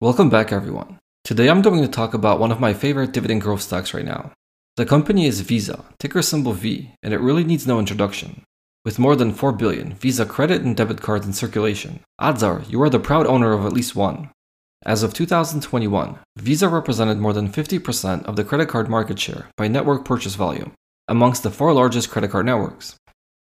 Welcome back, everyone. Today I'm going to talk about one of my favorite dividend growth stocks right now. The company is Visa, ticker symbol V, and it really needs no introduction. With more than 4 billion Visa credit and debit cards in circulation, odds are you are the proud owner of at least one. As of 2021, Visa represented more than 50% of the credit card market share by network purchase volume amongst the four largest credit card networks.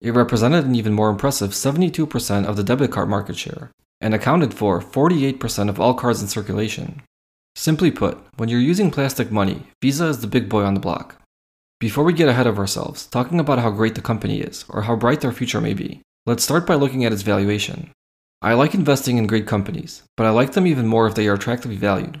It represented an even more impressive 72% of the debit card market share and accounted for 48% of all cards in circulation. Simply put, when you're using plastic money, Visa is the big boy on the block. Before we get ahead of ourselves, talking about how great the company is, or how bright their future may be, let's start by looking at its valuation. I like investing in great companies, but I like them even more if they are attractively valued.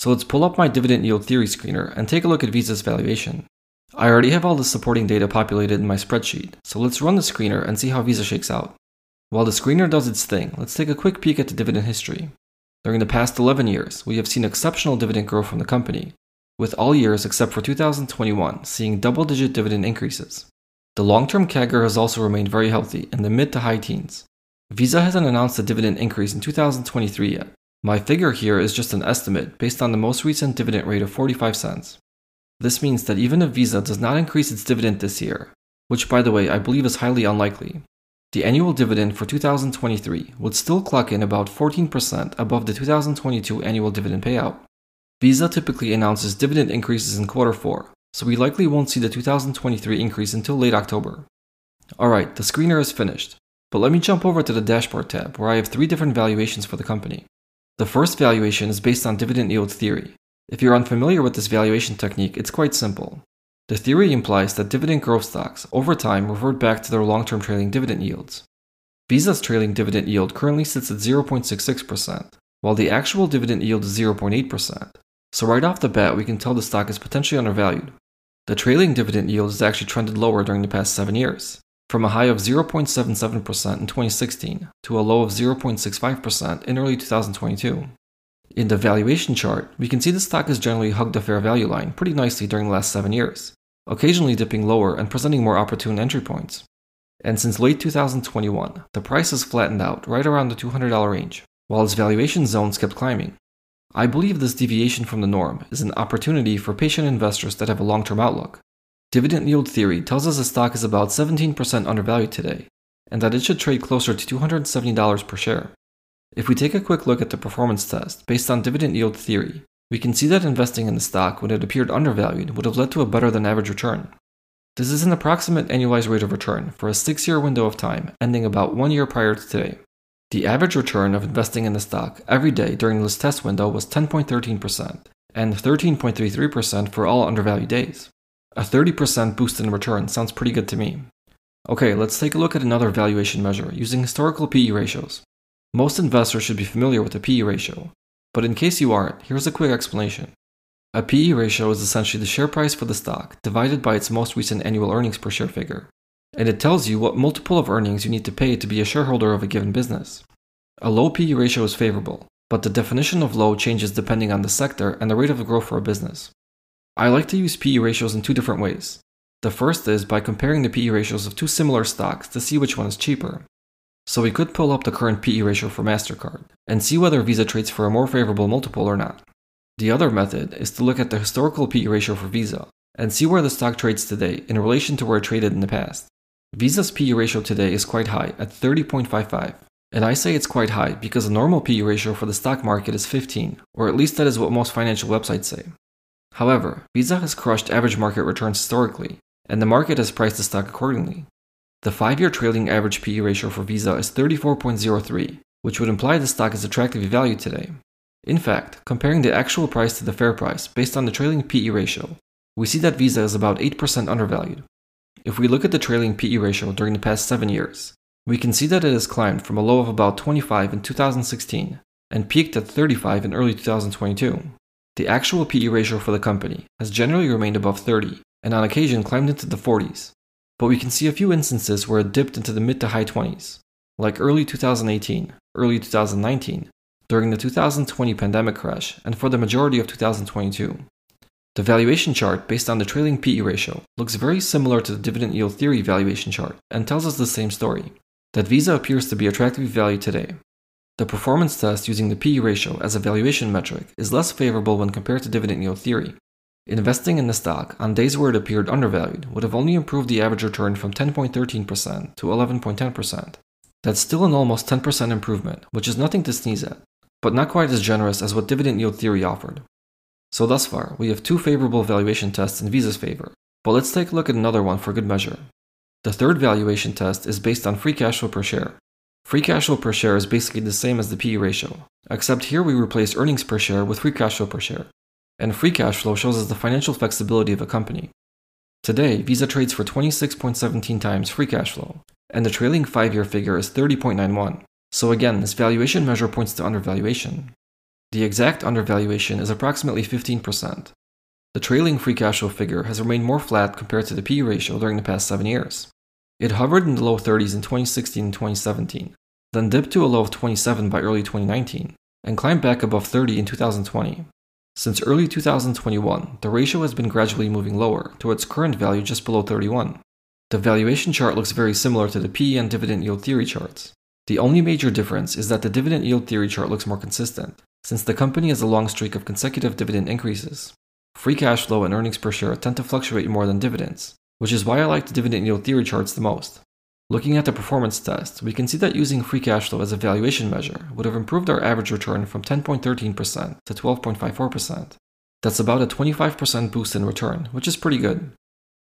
So let's pull up my dividend yield theory screener and take a look at Visa's valuation. I already have all the supporting data populated in my spreadsheet, so let's run the screener and see how Visa shakes out. While the screener does its thing, let's take a quick peek at the dividend history. During the past 11 years, we have seen exceptional dividend growth from the company, with all years except for 2021 seeing double digit dividend increases. The long term CAGR has also remained very healthy in the mid to high teens. Visa hasn't announced a dividend increase in 2023 yet, my figure here is just an estimate based on the most recent dividend rate of 45 cents. This means that even if Visa does not increase its dividend this year, which by the way I believe is highly unlikely, the annual dividend for 2023 would still clock in about 14% above the 2022 annual dividend payout. Visa typically announces dividend increases in quarter 4, so we likely won't see the 2023 increase until late October. Alright, the screener is finished, but let me jump over to the dashboard tab where I have three different valuations for the company. The first valuation is based on dividend yield theory. If you're unfamiliar with this valuation technique, it's quite simple. The theory implies that dividend growth stocks, over time, revert back to their long term trailing dividend yields. Visa's trailing dividend yield currently sits at 0.66%, while the actual dividend yield is 0.8%. So, right off the bat, we can tell the stock is potentially undervalued. The trailing dividend yield has actually trended lower during the past seven years from a high of 0.77% in 2016 to a low of 0.65% in early 2022. In the valuation chart, we can see the stock has generally hugged the fair value line pretty nicely during the last seven years, occasionally dipping lower and presenting more opportune entry points. And since late 2021, the price has flattened out right around the $200 range, while its valuation zones kept climbing. I believe this deviation from the norm is an opportunity for patient investors that have a long term outlook, Dividend yield theory tells us the stock is about 17% undervalued today, and that it should trade closer to $270 per share. If we take a quick look at the performance test based on dividend yield theory, we can see that investing in the stock when it appeared undervalued would have led to a better than average return. This is an approximate annualized rate of return for a six year window of time ending about one year prior to today. The average return of investing in the stock every day during this test window was 10.13% and 13.33% for all undervalued days. A 30% boost in return sounds pretty good to me. Okay, let's take a look at another valuation measure using historical PE ratios. Most investors should be familiar with the PE ratio, but in case you aren't, here's a quick explanation. A PE ratio is essentially the share price for the stock divided by its most recent annual earnings per share figure, and it tells you what multiple of earnings you need to pay to be a shareholder of a given business. A low PE ratio is favorable, but the definition of low changes depending on the sector and the rate of growth for a business. I like to use PE ratios in two different ways. The first is by comparing the PE ratios of two similar stocks to see which one is cheaper. So we could pull up the current PE ratio for MasterCard and see whether Visa trades for a more favorable multiple or not. The other method is to look at the historical PE ratio for Visa and see where the stock trades today in relation to where it traded in the past. Visa's PE ratio today is quite high at 30.55, and I say it's quite high because the normal PE ratio for the stock market is 15, or at least that is what most financial websites say. However, Visa has crushed average market returns historically, and the market has priced the stock accordingly. The 5 year trailing average PE ratio for Visa is 34.03, which would imply the stock is attractively valued today. In fact, comparing the actual price to the fair price based on the trailing PE ratio, we see that Visa is about 8% undervalued. If we look at the trailing PE ratio during the past 7 years, we can see that it has climbed from a low of about 25 in 2016 and peaked at 35 in early 2022. The actual PE ratio for the company has generally remained above 30 and on occasion climbed into the 40s, but we can see a few instances where it dipped into the mid to high 20s, like early 2018, early 2019, during the 2020 pandemic crash, and for the majority of 2022. The valuation chart based on the trailing PE ratio looks very similar to the dividend yield theory valuation chart and tells us the same story that Visa appears to be attractively valued today. The performance test using the PE ratio as a valuation metric is less favorable when compared to dividend yield theory. Investing in the stock on days where it appeared undervalued would have only improved the average return from 10.13% to 11.10%. That's still an almost 10% improvement, which is nothing to sneeze at, but not quite as generous as what dividend yield theory offered. So, thus far, we have two favorable valuation tests in Visa's favor, but let's take a look at another one for good measure. The third valuation test is based on free cash flow per share. Free cash flow per share is basically the same as the PE ratio, except here we replace earnings per share with free cash flow per share. And free cash flow shows us the financial flexibility of a company. Today, Visa trades for 26.17 times free cash flow, and the trailing 5 year figure is 30.91. So again, this valuation measure points to undervaluation. The exact undervaluation is approximately 15%. The trailing free cash flow figure has remained more flat compared to the PE ratio during the past 7 years. It hovered in the low 30s in 2016 and 2017, then dipped to a low of 27 by early 2019, and climbed back above 30 in 2020. Since early 2021, the ratio has been gradually moving lower to its current value just below 31. The valuation chart looks very similar to the PE and dividend yield theory charts. The only major difference is that the dividend yield theory chart looks more consistent, since the company has a long streak of consecutive dividend increases. Free cash flow and earnings per share tend to fluctuate more than dividends, which is why I like the dividend yield theory charts the most. Looking at the performance test, we can see that using free cash flow as a valuation measure would have improved our average return from 10.13% to 12.54%. That's about a 25% boost in return, which is pretty good.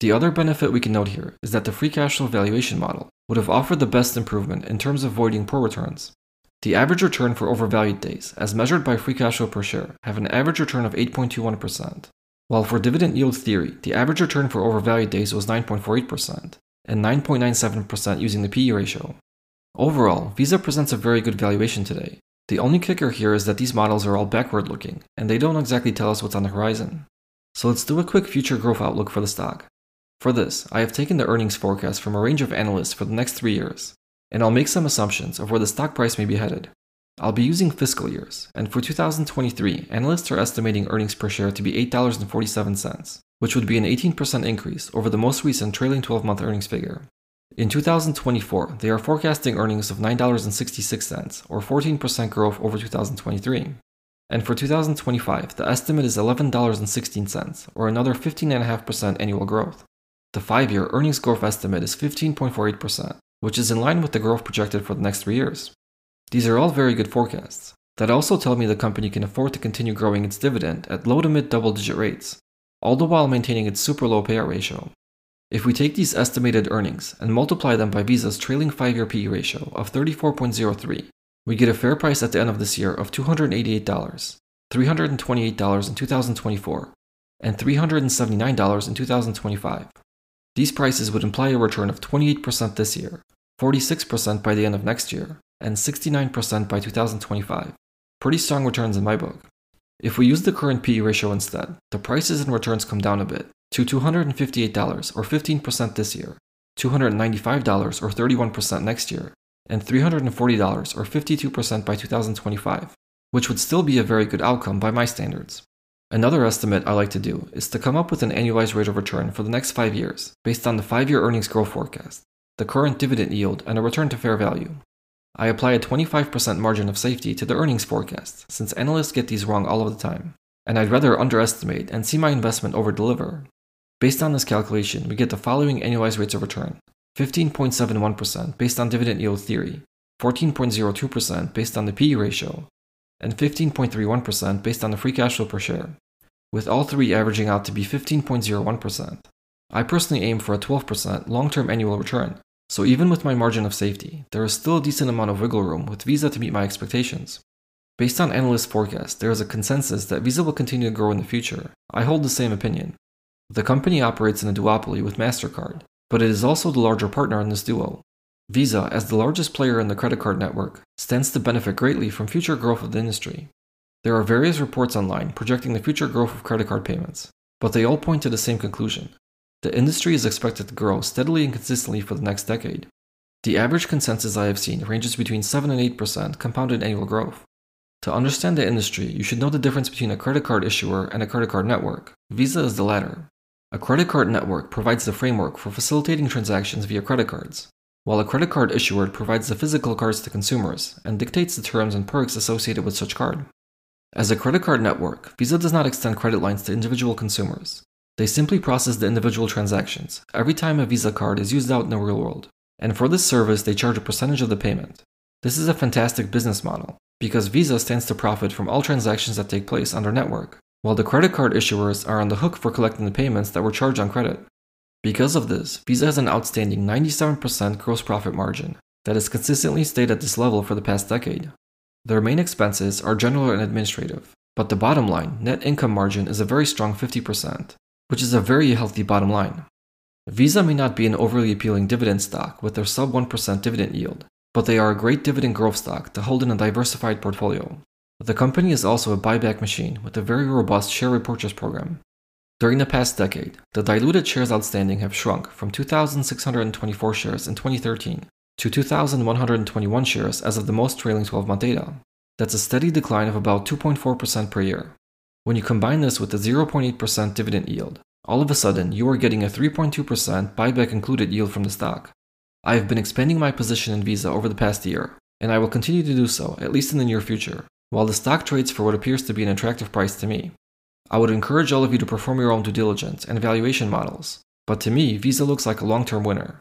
The other benefit we can note here is that the free cash flow valuation model would have offered the best improvement in terms of avoiding poor returns. The average return for overvalued days, as measured by free cash flow per share, have an average return of 8.21%, while for dividend yield theory, the average return for overvalued days was 9.48% and 9.97% using the PE ratio. Overall, Visa presents a very good valuation today. The only kicker here is that these models are all backward looking, and they don't exactly tell us what's on the horizon. So let's do a quick future growth outlook for the stock. For this, I have taken the earnings forecast from a range of analysts for the next three years, and I'll make some assumptions of where the stock price may be headed. I'll be using fiscal years, and for 2023, analysts are estimating earnings per share to be $8.47, which would be an 18% increase over the most recent trailing 12 month earnings figure. In 2024, they are forecasting earnings of $9.66, or 14% growth over 2023. And for 2025, the estimate is $11.16, or another 15.5% annual growth. The five year earnings growth estimate is 15.48%, which is in line with the growth projected for the next three years. These are all very good forecasts that also tell me the company can afford to continue growing its dividend at low to mid double digit rates, all the while maintaining its super low payout ratio. If we take these estimated earnings and multiply them by Visa's trailing 5 year PE ratio of 34.03, we get a fair price at the end of this year of $288, $328 in 2024, and $379 in 2025. These prices would imply a return of 28% this year, 46% by the end of next year, and 69% by 2025. Pretty strong returns in my book. If we use the current PE ratio instead, the prices and returns come down a bit to $258 or 15% this year, $295 or 31% next year, and $340 or 52% by 2025, which would still be a very good outcome by my standards. Another estimate I like to do is to come up with an annualized rate of return for the next five years based on the five year earnings growth forecast, the current dividend yield, and a return to fair value. I apply a 25% margin of safety to the earnings forecast since analysts get these wrong all of the time, and I'd rather underestimate and see my investment overdeliver. Based on this calculation, we get the following annualized rates of return 15.71% based on dividend yield theory, 14.02% based on the PE ratio, and 15.31% based on the free cash flow per share, with all three averaging out to be 15.01%. I personally aim for a 12% long term annual return, so even with my margin of safety, there is still a decent amount of wiggle room with Visa to meet my expectations. Based on analyst forecasts, there is a consensus that Visa will continue to grow in the future. I hold the same opinion. The company operates in a duopoly with MasterCard, but it is also the larger partner in this duo. Visa, as the largest player in the credit card network, stands to benefit greatly from future growth of the industry. There are various reports online projecting the future growth of credit card payments, but they all point to the same conclusion. The industry is expected to grow steadily and consistently for the next decade. The average consensus I have seen ranges between 7 and 8% compounded annual growth. To understand the industry, you should know the difference between a credit card issuer and a credit card network. Visa is the latter. A credit card network provides the framework for facilitating transactions via credit cards, while a credit card issuer provides the physical cards to consumers and dictates the terms and perks associated with such card. As a credit card network, Visa does not extend credit lines to individual consumers. They simply process the individual transactions every time a Visa card is used out in the real world. And for this service, they charge a percentage of the payment. This is a fantastic business model because Visa stands to profit from all transactions that take place on their network, while the credit card issuers are on the hook for collecting the payments that were charged on credit. Because of this, Visa has an outstanding 97% gross profit margin that has consistently stayed at this level for the past decade. Their main expenses are general and administrative, but the bottom line, net income margin, is a very strong 50%, which is a very healthy bottom line. Visa may not be an overly appealing dividend stock with their sub 1% dividend yield, but they are a great dividend growth stock to hold in a diversified portfolio. The company is also a buyback machine with a very robust share repurchase program. During the past decade, the diluted shares outstanding have shrunk from 2,624 shares in 2013 to 2,121 shares as of the most trailing 12 month data. That's a steady decline of about 2.4% per year. When you combine this with the 0.8% dividend yield, all of a sudden you are getting a 3.2% buyback included yield from the stock. I have been expanding my position in Visa over the past year, and I will continue to do so, at least in the near future, while the stock trades for what appears to be an attractive price to me. I would encourage all of you to perform your own due diligence and valuation models, but to me, Visa looks like a long term winner.